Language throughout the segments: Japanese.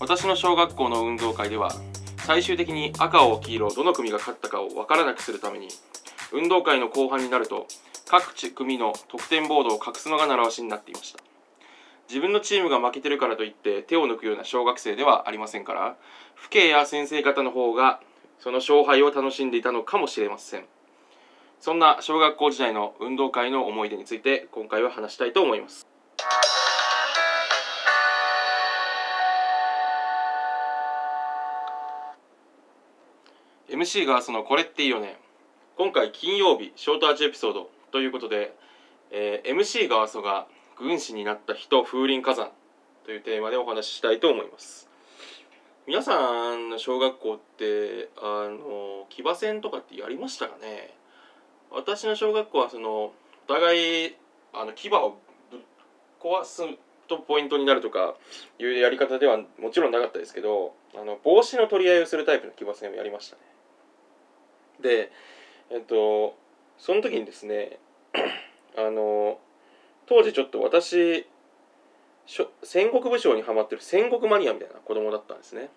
私の小学校の運動会では最終的に赤青黄色どの組が勝ったかを分からなくするために運動会の後半になると各組の得点ボードを隠すのが習わしになっていました。自分のチームが負けてるからといって手を抜くような小学生ではありませんから父兄や先生方の方がその勝敗を楽しんでいたのかもしれません。そんな小学校時代の運動会の思い出について今回は話したいと思います「MC がそのこれっていいよね」今回金曜日ショートアーチエピソードということで、えー MC が阿蘇が軍師になった人風林火山というテーマでお話ししたいと思います。皆さんの小学校ってあの騎馬戦とかってやりましたかね？私の小学校はそのお互いあの牙をぶっ壊すとポイントになるとかいうやり方ではもちろんなかったですけどあの帽子の取り合いをするタイプの騎馬戦をやりましたね。でえっとその時にですね あの当時ちょっと私戦国武将にハマってる戦国マニアみたいな子供だったんですね。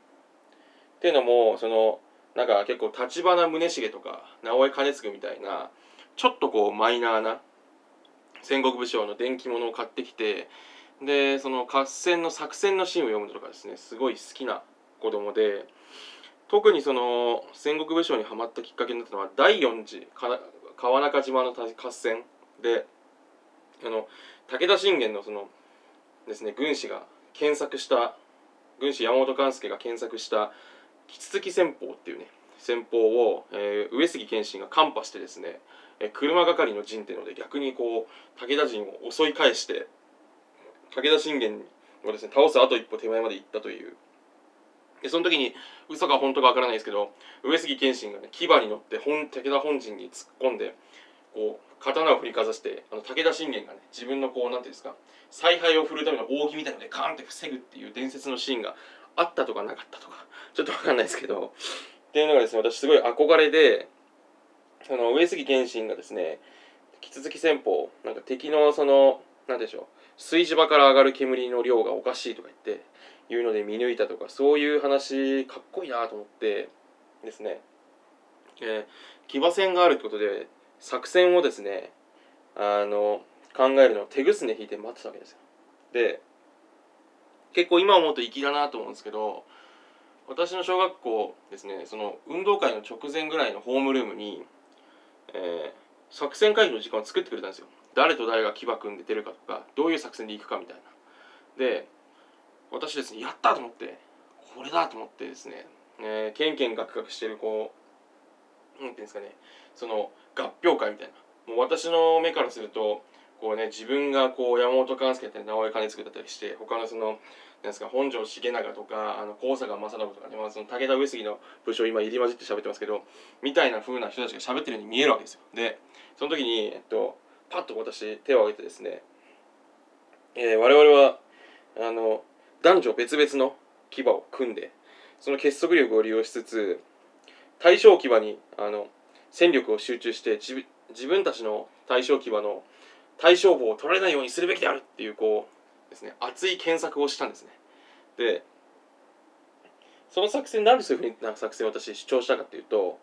っていうのもそのなんか結構立花宗茂とか直江兼続みたいなちょっとこうマイナーな戦国武将の伝記物を買ってきてでその合戦の作戦のシーンを読むとかですねすごい好きな子供で特にその戦国武将にはまったきっかけになったのは第四次川中島の合戦。であの武田信玄のそのですね軍師が検索した軍師山本勘助が検索した杵築戦法っていうね戦法を、えー上杉謙信がカンパしてですね、えー車がかりの陣っていうので逆にこう武田陣を襲い返して武田信玄をですね倒すあと一歩手前まで行ったという。でその時に嘘か本当かわからないですけど上杉謙信がね牙に乗って本武田本陣に突っ込んでこう刀を振りかざしてあの武田信玄がね自分のこうなんていうんですか采配を振るための扇みたいのでカーンって防ぐっていう伝説のシーンがあったとかなかったとか。ちょっとわかんないですけど。っていうのがですね私すごい憧れでその上杉謙信がですね杵築戦法なんか敵のそのなんでしょう炊事場から上がる煙の量がおかしいとか言っていうので見抜いたとかそういう話かっこいいなと思ってですね、えー騎馬戦があるってことで作戦をですねあの考えるのを手ぐすね引いて待ってたわけですよ。で結構今思うと粋だなと思うんですけど私の小学校ですねその運動会の直前ぐらいのホームルームに、えー作戦会議の時間を作ってくれたんですよ。誰と誰が牙組んで出るかとかどういう作戦でいくかみたいな。で私ですねやったと思ってこれだと思ってですね、えー、ケンケンガクガクしてるこうなんていうんですかねその合評会みたいな。もう私の目からするとこうね自分がこう山本勘介だったり直江兼続だったりして他のそのなんですか本庄重長とかあの高坂正信とかね、まあ、その武田上杉の武将今入り混じって喋ってますけどみたいな風な人たちが喋ってるように見えるわけですよ。でその時に、えっと、パッと私手を挙げてですね、えー我々はあの男女別々の牙を組んでその結束力を利用しつつ対象牙にあの戦力を集中して自分自分たちの対象牙の対象棒を取られないようにするべきであるっていうこうですね熱い検索をしたんですね。でその作戦なんでそういうふうな作戦を私主張したかっていうと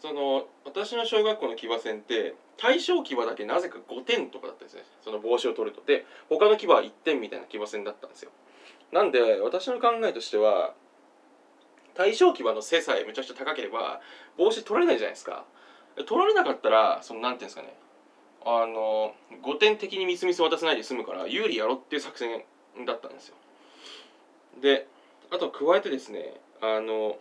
その私の小学校の騎馬戦って対象騎馬だけなぜか5点とかだったんですね。その帽子を取ると。で他の騎馬は1点みたいな騎馬戦だったんですよ。なんで私の考えとしては対象騎馬の背さえめちゃくちゃ高ければ帽子取られないじゃないですか。取られなかったらそのなんていうんですかねあの5点的にみすみす渡せないで済むから有利やろっていう作戦だったんですよ。であと加えてですねあの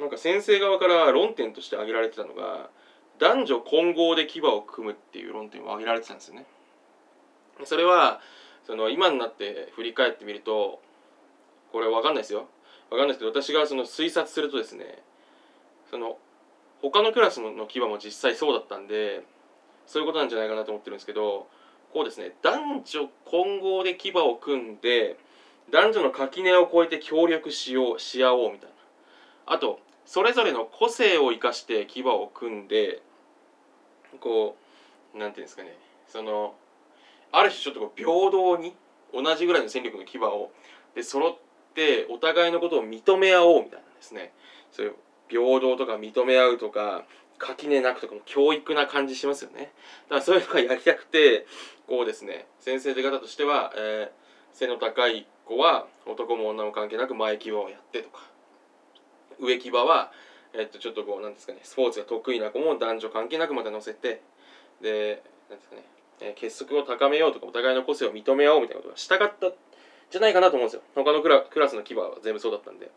なんか先生側から論点として挙げられてたのが男女混合で牙を組むっていう論点を挙げられてたんですよね。それはその今になって振り返ってみるとこれわかんないですよ。わかんないですけど私がその推察するとですねその他のクラスの牙も実際そうだったんでそういうことなんじゃないかなと思ってるんですけどこうですね男女混合で牙を組んで男女の垣根を越えて協力しようし合おうみたいな。あとそれぞれの個性を生かして牙を組んでこうなんていうんですかねそのある種ちょっとこう平等に同じぐらいの戦力の牙をで揃ってお互いのことを認め合おうみたいなですね。そういう平等とか認め合うとか垣根なくとかも教育な感じしますよね。だからそういうのがやりたくてこうですね先生方としては、えー、背の高い子は男も女も関係なく前牙をやってとか上牙は、えっと、ちょっとこうなんですかねスポーツが得意な子も男女関係なくまた乗せてでなんですかね、えー、結束を高めようとかお互いの個性を認め合おうみたいなことがしたかったじゃないかなと思うんですよ。他のクラクラスの牙は全部そうだったんで。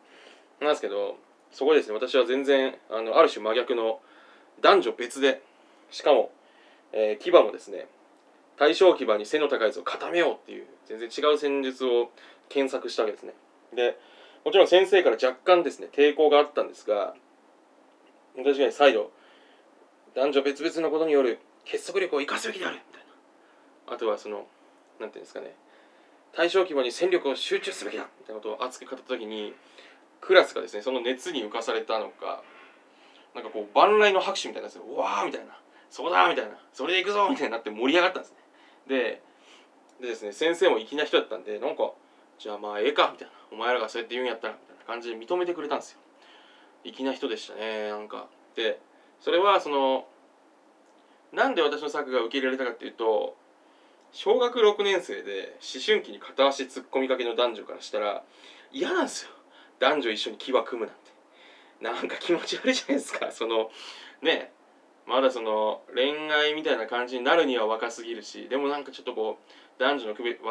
なんですけどそこですね私は全然あのある種真逆の男女別で。しかも、えー、牙もですね対象牙に背の高いやつを固めようっていう全然違う戦術を検索したわけですね。でもちろん先生から若干ですね抵抗があったんですが確かに再度男女別々のことによる結束力を生かすべきであるみたいな。あとはその何ていうんですかね対象規模に戦力を集中すべきだみたいなことを熱く語った時にクラスがですねその熱に浮かされたのかなんかこう万来の拍手みたいなやつうわーみたいな。そうだみたいな。それでいくぞみたいになって盛り上がったんですね。ででですね先生も粋な人だったんでなんかじゃあまあええかみたいな。お前らがそうやって言うんやったらみたいな感じで認めてくれたんですよ。粋な人でしたねなんか。でそれはそのなんで私の作が受け入れられたかっていうと小学6年生で思春期に片足突っ込みかけの男女からしたら嫌なんですよ。男女一緒に牙組むなんて。なんか気持ち悪いじゃないですか。そのねまだその恋愛みたいな感じになるには若すぎるしでもなんかちょっとこう男女の区別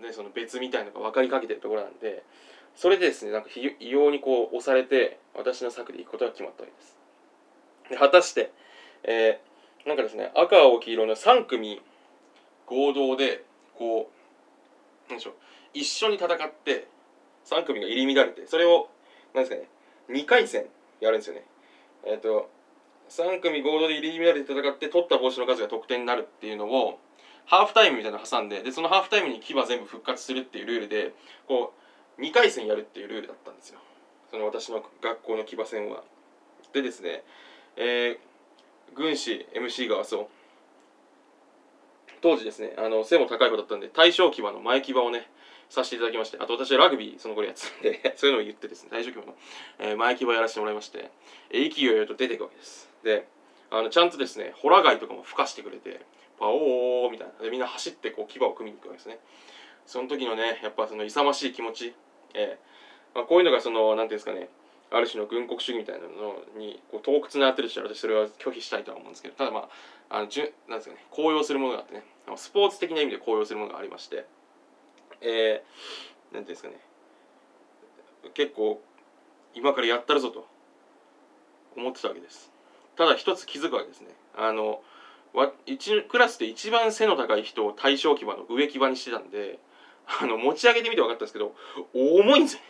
ね、その別みたいなのが分かりかけてるところなんでそれでですねなんか異様にこう押されて私の作で行くことが決まったわけです。で果たして、えー、なんかですね赤青黄色の3組合同でこうなんでしょう一緒に戦って3組が入り乱れてそれをなんですかね2回戦やるんですよね。えっ、ー、と3組合同で入り乱れて戦って取った帽子の数が得点になるっていうのをハーフタイムみたいなの挟んででそのハーフタイムに牙全部復活するっていうルールでこう2回戦やるっていうルールだったんですよ。その私の学校の騎馬戦は。でですねえー、軍師 MC がそう当時ですねあの背も高い子だったんで大正騎馬の前騎馬をねさせていただきましてあと私はラグビーその頃やってたんでそういうのを言ってですね大正騎馬の、えー、前騎馬やらせてもらいまして息をやると出ていくわけです。であのちゃんとですねホラ貝とかも孵化してくれてパオーみたいな。でみんな走ってこう牙を組みに行くわけですね。その時のねやっぱその勇ましい気持ち、えーまあ、こういうのがその何ていうんですかねある種の軍国主義みたいなのにこう洞窟になってるとしたら私それは拒否したいとは思うんですけどただまああのじゅなんですかね高揚するものがあってねスポーツ的な意味で高揚するものがありましてえー、なんていうんですかね。結構今からやったるぞと思ってたわけです。ただ一つ気づくわけですね。あのわ1クラスで一番背の高い人を対象牙の上牙にしてたんであの持ち上げてみて分かったんですけど重いんですよ。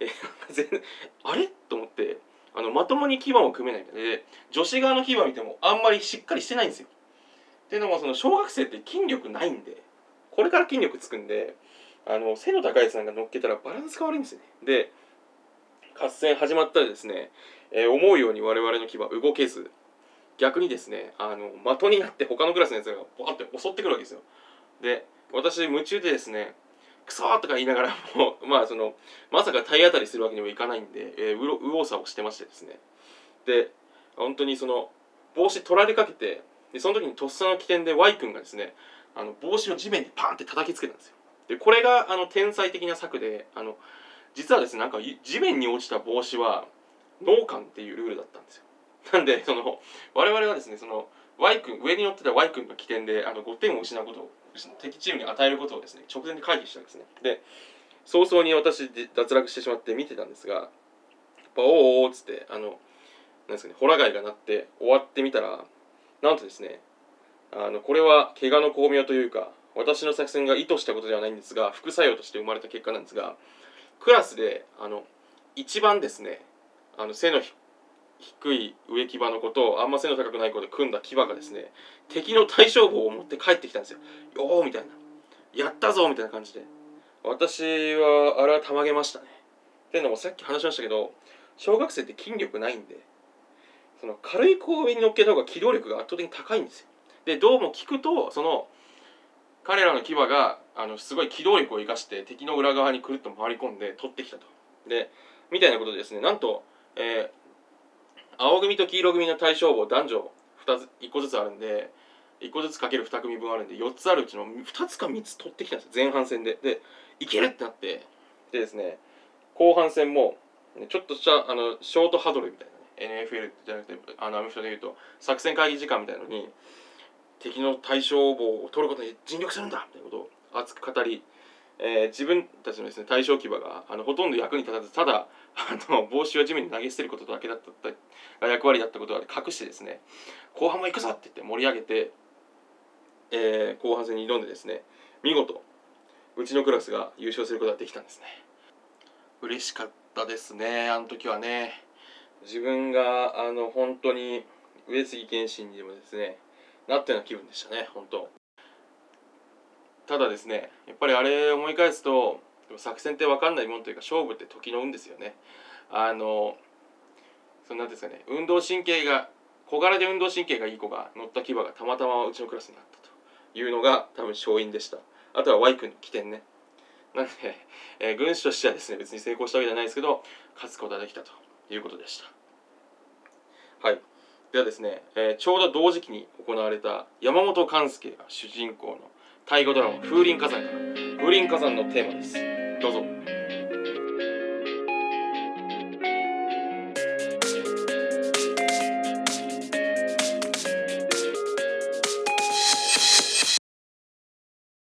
ね。全然あれ？と思ってあのまともに牙も組めないみたいで女子側の牙見てもあんまりしっかりしてないんですよ。っていうのもその小学生って筋力ないんでこれから筋力つくんであの背の高いやつなんか乗っけたらバランスが悪いんですよね。で合戦始まったらですね、えー、思うように我々の牙動けず逆にですねあの的になって他のクラスのやつがバーって襲ってくるわけですよ。で私夢中でですねクソーとか言いながら もまあそのまさか体当たりするわけにもいかないんで、えー、うろ右往左往してましてですね。で本当にその帽子取られかけてでその時にとっさの起点で Y 君がですねあの帽子を地面にパンって叩きつけたんですよ。でこれがあの天才的な策であの実はですねなんか地面に落ちた帽子は脳幹っていうルールだったんですよ。なんでその我々はですねその Y 君上に乗ってた Y 君の起点であの5点を失うことを敵チームに与えることをですね直前で回避したんですね。で早々に私脱落してしまって見てたんですが「パオー」っつってあのなんですかねホラ貝が鳴って終わってみたらなんとですねあのこれは怪我の巧妙というか私の作戦が意図したことではないんですが副作用として生まれた結果なんですがクラスであの一番ですねあの背の低い植木場の子とあんま背の高くない子で組んだ牙がですね敵の対象法を持って帰ってきたんですよ。よーみたいな。やったぞみたいな感じで。私はあれはたまげましたね。っていうのもさっき話しましたけど小学生って筋力ないんでその軽い子を上に乗っけた方が機動力が圧倒的に高いんですよでどうも聞くとその彼らの牙があのすごい機動力を生かして敵の裏側にくるっと回り込んで取ってきたと。でみたいなことでですねなんと、えー、青組と黄色組の対象棒男女2つ1個ずつあるんで1個ずつかける2組分あるんで4つあるうちの2つか3つ取ってきたんですよ。前半戦で。でいけるってなって。でですね後半戦もちょっとしたあのショートハドルみたいなね NFL じゃなくてあのアメフトでいうと作戦会議時間みたいのに敵の対象棒を取ることに尽力するんだみたいなことを熱く語り、えー、自分たちのですね対象牙があのほとんど役に立たずただあの帽子を地面に投げ捨てることだけだった役割だったことが隠してですね後半も行くぞって言って盛り上げて、えー、後半戦に挑んでですね見事うちのクラスが優勝することができたんですね。嬉しかったですねあの時はね。自分があの本当に上杉謙信にでもですねなったような気分でしたね本当。ただですねやっぱりあれ思い返すと作戦って分かんないもんというか勝負って時の運ですよね。あのそのなんですかね運動神経が小柄で運動神経がいい子が乗った牙がたまたまうちのクラスにあったというのが多分勝因でした。あとは Y 君の起点ね。なんで、えー、軍師としてはですね別に成功したわけじゃないですけど勝つことができたということでした。はい。ではですね、えー、ちょうど同時期に行われた山本勘介が主人公の大河ドラマ「風林火山」から風林火山のテーマですどうぞ。